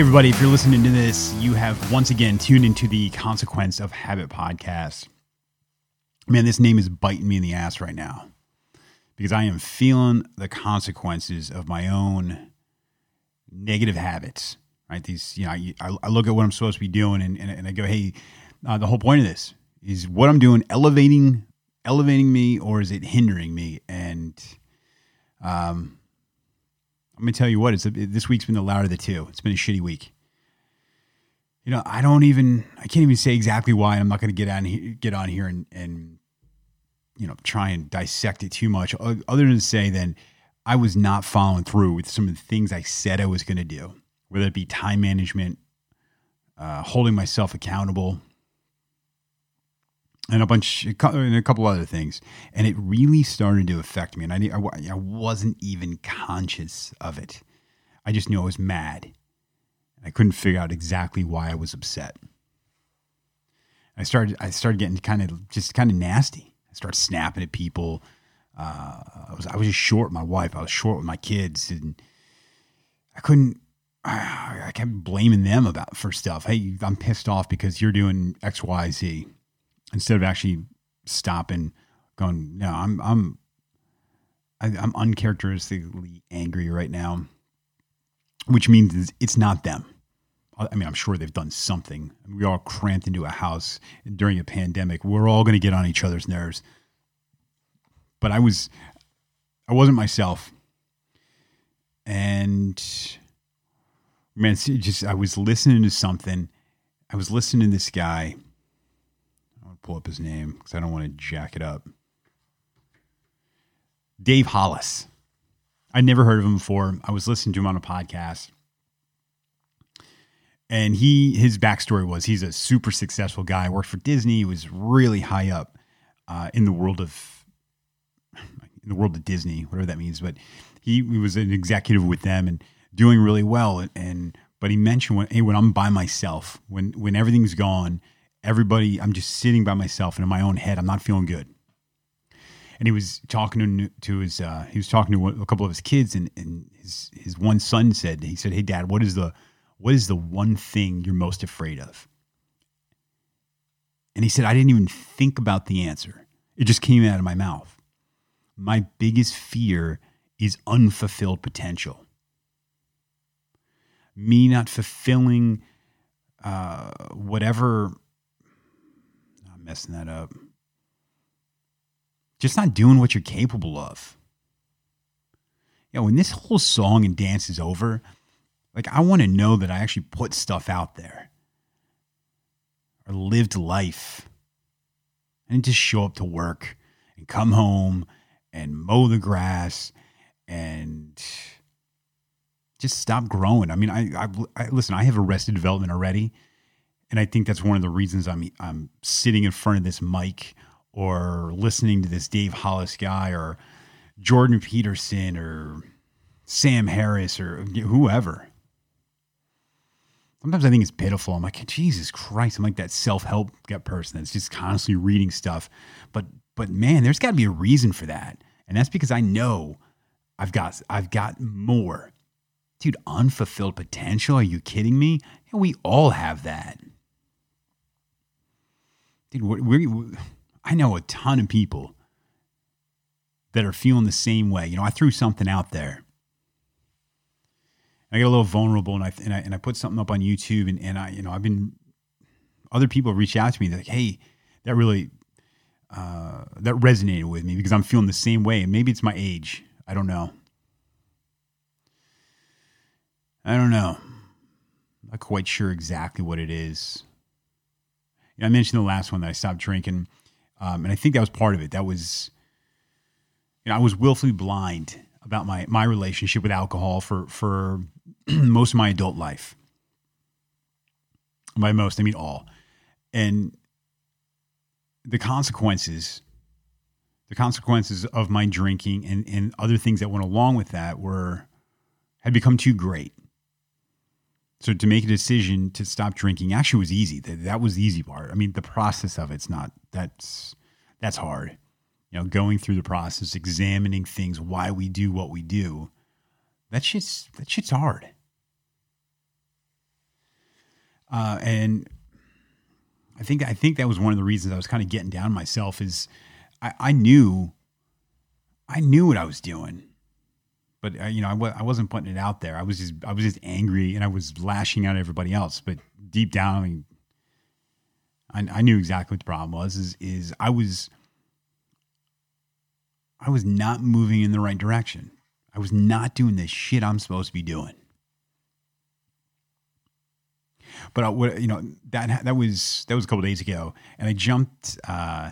Hey, everybody, if you're listening to this, you have once again tuned into the Consequence of Habit podcast. Man, this name is biting me in the ass right now because I am feeling the consequences of my own negative habits. Right? These, you know, I, I look at what I'm supposed to be doing and, and, and I go, hey, uh, the whole point of this is what I'm doing elevating, elevating me or is it hindering me? And, um, I'm gonna tell you what. It's a, this week's been the louder of the two. It's been a shitty week. You know, I don't even. I can't even say exactly why. I'm not gonna get on here, get on here and and you know try and dissect it too much. Other than to say, then I was not following through with some of the things I said I was gonna do, whether it be time management, uh, holding myself accountable, and a bunch and a couple other things and it really started to affect me and I, I, I wasn't even conscious of it i just knew i was mad i couldn't figure out exactly why i was upset i started i started getting kind of just kind of nasty i started snapping at people uh, I was I was just short with my wife. I was short with my kids, and I couldn't. I, I kept blaming them about for stuff. Hey, I'm pissed off because you're doing X, Y, Z instead of actually stopping, going, no, I'm I'm I, am i am uncharacteristically angry right now, which means it's not them. I mean, I'm sure they've done something. We all cramped into a house during a pandemic. We're all going to get on each other's nerves. But I was, I wasn't myself, and man, just I was listening to something. I was listening to this guy pull up his name because I don't want to jack it up. Dave Hollis. I'd never heard of him before. I was listening to him on a podcast. And he his backstory was he's a super successful guy, worked for Disney, he was really high up uh, in the world of in the world of Disney, whatever that means. But he, he was an executive with them and doing really well. And, and but he mentioned when hey, when I'm by myself, when when everything's gone everybody, I'm just sitting by myself and in my own head, I'm not feeling good. And he was talking to, to his, uh, he was talking to a couple of his kids, and, and his his one son said, he said, "Hey, Dad, what is the what is the one thing you're most afraid of?" And he said, "I didn't even think about the answer; it just came out of my mouth. My biggest fear is unfulfilled potential. Me not fulfilling uh, whatever messing that up. Just not doing what you're capable of. You know, when this whole song and dance is over, like I want to know that I actually put stuff out there or lived life. and just show up to work and come home and mow the grass and just stop growing. I mean, I, I, I listen. I have arrested development already, and I think that's one of the reasons I'm I'm sitting in front of this mic or listening to this Dave Hollis guy or Jordan Peterson or Sam Harris or whoever. Sometimes I think it's pitiful. I'm like, Jesus Christ! I'm like that self help person that's just constantly reading stuff. But but man, there's got to be a reason for that, and that's because I know I've got I've got more. Dude, unfulfilled potential? Are you kidding me? We all have that dude, we, I know a ton of people that are feeling the same way. You know, I threw something out there. I get a little vulnerable, and I and I, and I put something up on YouTube, and, and I, you know, I've been other people reach out to me. Like, "Hey, that really uh, that resonated with me because I'm feeling the same way, and maybe it's my age. I don't know. I don't know. Not quite sure exactly what it is. I mentioned the last one that I stopped drinking, um, and I think that was part of it. That was, you know, I was willfully blind about my my relationship with alcohol for for most of my adult life. By most, I mean all, and the consequences, the consequences of my drinking and and other things that went along with that were had become too great. So to make a decision to stop drinking actually was easy. That, that was the easy part. I mean, the process of it's not that's that's hard. You know, going through the process, examining things, why we do what we do. That shit's that shit's hard. Uh, and I think I think that was one of the reasons I was kind of getting down myself is I, I knew I knew what I was doing, but uh, you know I w- I wasn't putting it out there. I was just I was just angry and I was lashing out at everybody else. But deep down, I, mean, I, I knew exactly what the problem was. Is is I was I was not moving in the right direction. I was not doing the shit I'm supposed to be doing. But I, what you know that that was that was a couple days ago, and I jumped. Uh,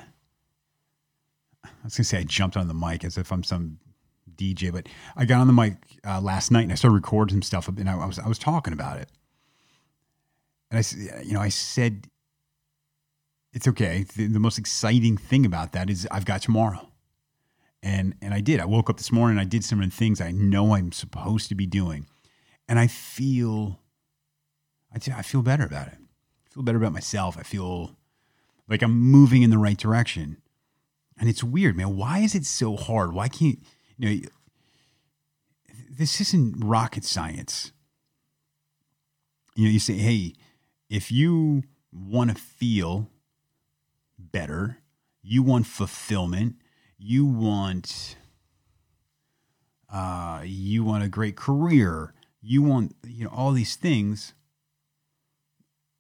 I was gonna say I jumped on the mic as if I'm some DJ, but I got on the mic uh, last night and I started recording some stuff, and I, I was I was talking about it, and I you know I said it's okay. The, the most exciting thing about that is I've got tomorrow and and I did. I woke up this morning. I did some of the things I know I'm supposed to be doing, and I feel, I I feel better about it. I feel better about myself. I feel like I'm moving in the right direction, and it's weird, man. Why is it so hard? Why can't you know? This isn't rocket science. You know, you say, hey, if you want to feel better, you want fulfillment you want uh, you want a great career, you want you know all these things.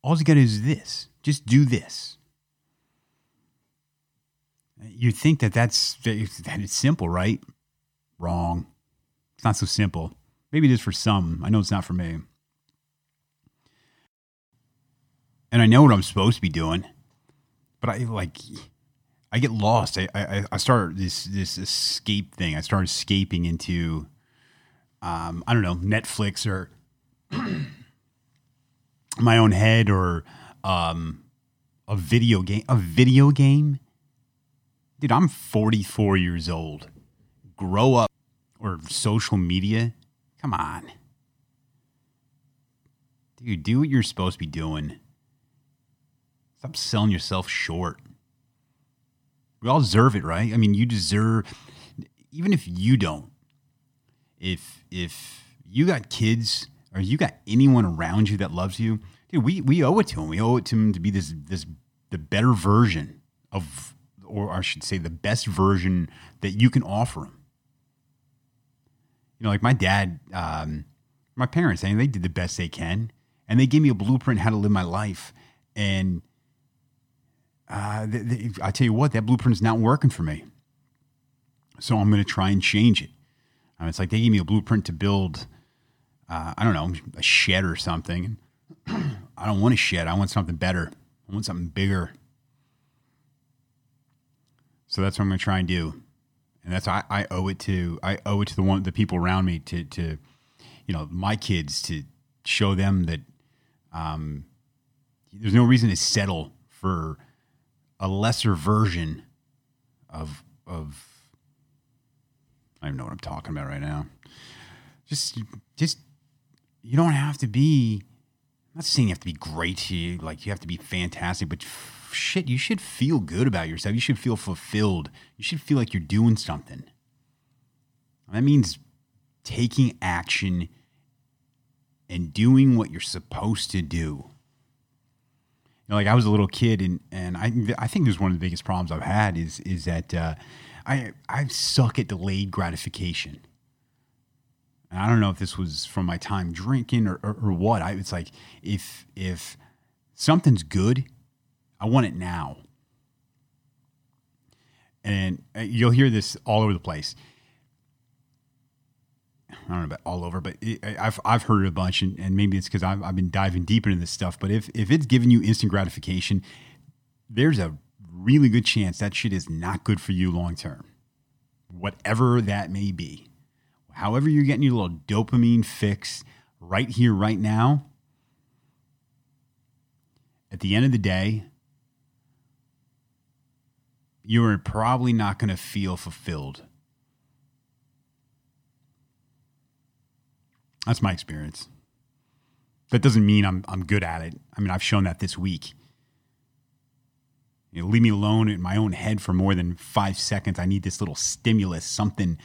All you got to do is this. Just do this. You think that that's that it's simple, right? Wrong. It's not so simple. Maybe it is for some. I know it's not for me. And I know what I'm supposed to be doing, but I like I get lost. I, I, I start this this escape thing. I start escaping into, um, I don't know, Netflix or my own head or um, a video game. A video game, dude. I'm 44 years old. Grow up or social media. Come on, dude. Do what you're supposed to be doing. Stop selling yourself short. We all deserve it, right? I mean, you deserve even if you don't. If if you got kids or you got anyone around you that loves you, dude, we we owe it to them. We owe it to them to be this this the better version of or I should say the best version that you can offer them. You know, like my dad, um, my parents, I mean, they did the best they can, and they gave me a blueprint how to live my life. And uh, I tell you what, that blueprint is not working for me. So I'm going to try and change it. Uh, it's like they gave me a blueprint to build, uh, I don't know, a shed or something. I don't want a shed. I want something better. I want something bigger. So that's what I'm going to try and do. And that's I, I owe it to I owe it to the one the people around me to to you know my kids to show them that um, there's no reason to settle for a lesser version of of I don't know what I'm talking about right now. Just just you don't have to be I'm not saying you have to be great you like you have to be fantastic, but shit, you should feel good about yourself. You should feel fulfilled. You should feel like you're doing something. That means taking action and doing what you're supposed to do You know, like I was a little kid, and and I I think this is one of the biggest problems I've had is is that uh, I I suck at delayed gratification. And I don't know if this was from my time drinking or, or, or what. I it's like if if something's good, I want it now. And uh, you'll hear this all over the place. I don't know about all over, but it, I've I've heard it a bunch, and, and maybe it's because I've, I've been diving deep into this stuff. But if if it's giving you instant gratification, there's a really good chance that shit is not good for you long term, whatever that may be. However, you're getting your little dopamine fix right here, right now. At the end of the day, you are probably not going to feel fulfilled That's my experience. That doesn't mean I'm I'm good at it. I mean, I've shown that this week. You know, leave me alone in my own head for more than five seconds. I need this little stimulus, something,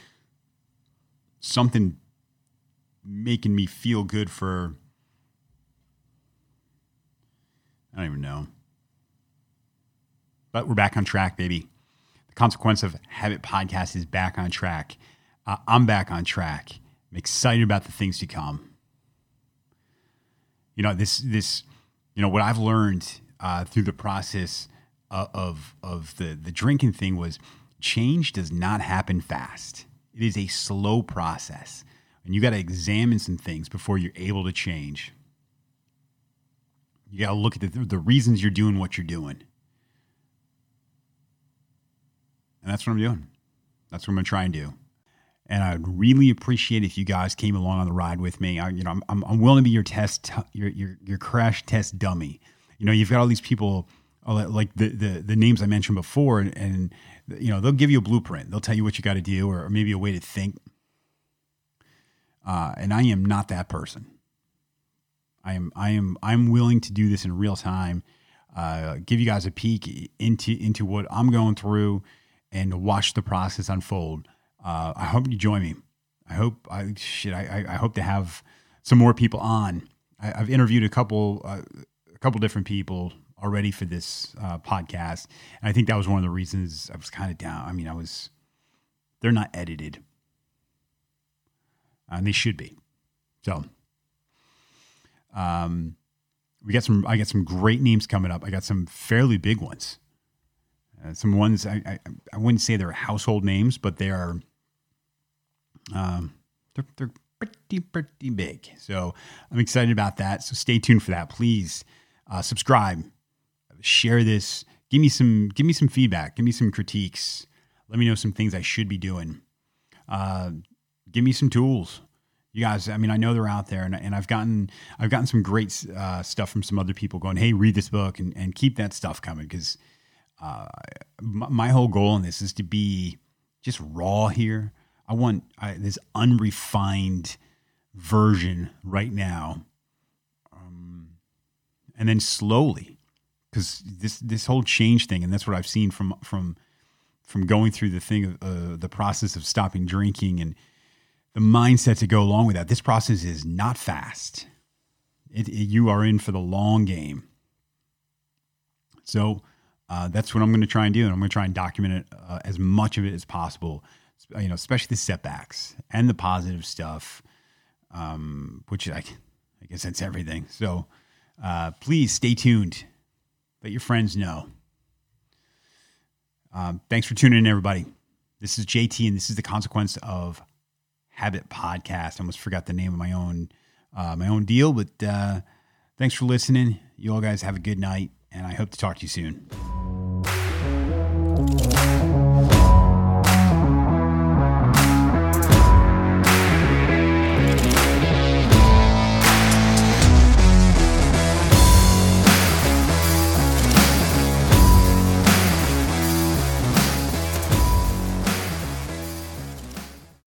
something making me feel good for I don't even know. But we're back on track, baby. Consequence of habit podcast is back on track. Uh, I'm back on track. I'm excited about the things to come. You know this this you know what I've learned uh, through the process of, of of the the drinking thing was change does not happen fast. It is a slow process, and you got to examine some things before you're able to change. You got to look at the, the reasons you're doing what you're doing. And that's what I'm doing. That's what I'm going to try and do. And I'd really appreciate if you guys came along on the ride with me. I, you know, I'm, I'm willing to be your test, your, your, your crash test dummy. You know, you've got all these people uh, like the, the, the names I mentioned before, and, and, you know, they'll give you a blueprint. They'll tell you what you got to do, or, or, maybe a way to think. Uh, and I am not that person. I am I am I'm willing to do this in real time, uh, give you guys a peek into into what I'm going through, and watch the process unfold. Uh, I hope you join me. I hope I shit. I, I hope to have some more people on. I, have interviewed a couple uh, a couple different people already for this uh, podcast, and I think that was one of the reasons I was kind of down. I mean, I was. They're not edited, and they should be. So um, we got some. I got some great names coming up. I got some fairly big ones. Uh, some ones I, I, I wouldn't say they're household names, but they are. Um, they're they're pretty pretty big. So I'm excited about that. So stay tuned for that. Please uh, subscribe, share this. Give me some give me some feedback. Give me some critiques. Let me know some things I should be doing. Uh, give me some tools you guys i mean i know they're out there and, and i've gotten i've gotten some great uh, stuff from some other people going hey read this book and, and keep that stuff coming because uh, my, my, whole goal in this is to be just raw here i want I, this unrefined version right now um, and then slowly because this this whole change thing and that's what i've seen from from from going through the thing uh, the process of stopping drinking and the mindset to go along with that. This process is not fast. It, it, you are in for the long game. So uh, that's what I'm going to try and do, and I'm going to try and document it uh, as much of it as possible. You know, especially the setbacks and the positive stuff, um, which I, I guess that's everything. So uh, please stay tuned. Let your friends know. Um, thanks for tuning in, everybody. This is JT, and this is the consequence of Habit Podcast. I almost forgot the name of my own uh, my own deal, but uh, thanks for listening. You all guys have a good night, and I hope to talk to you soon. Música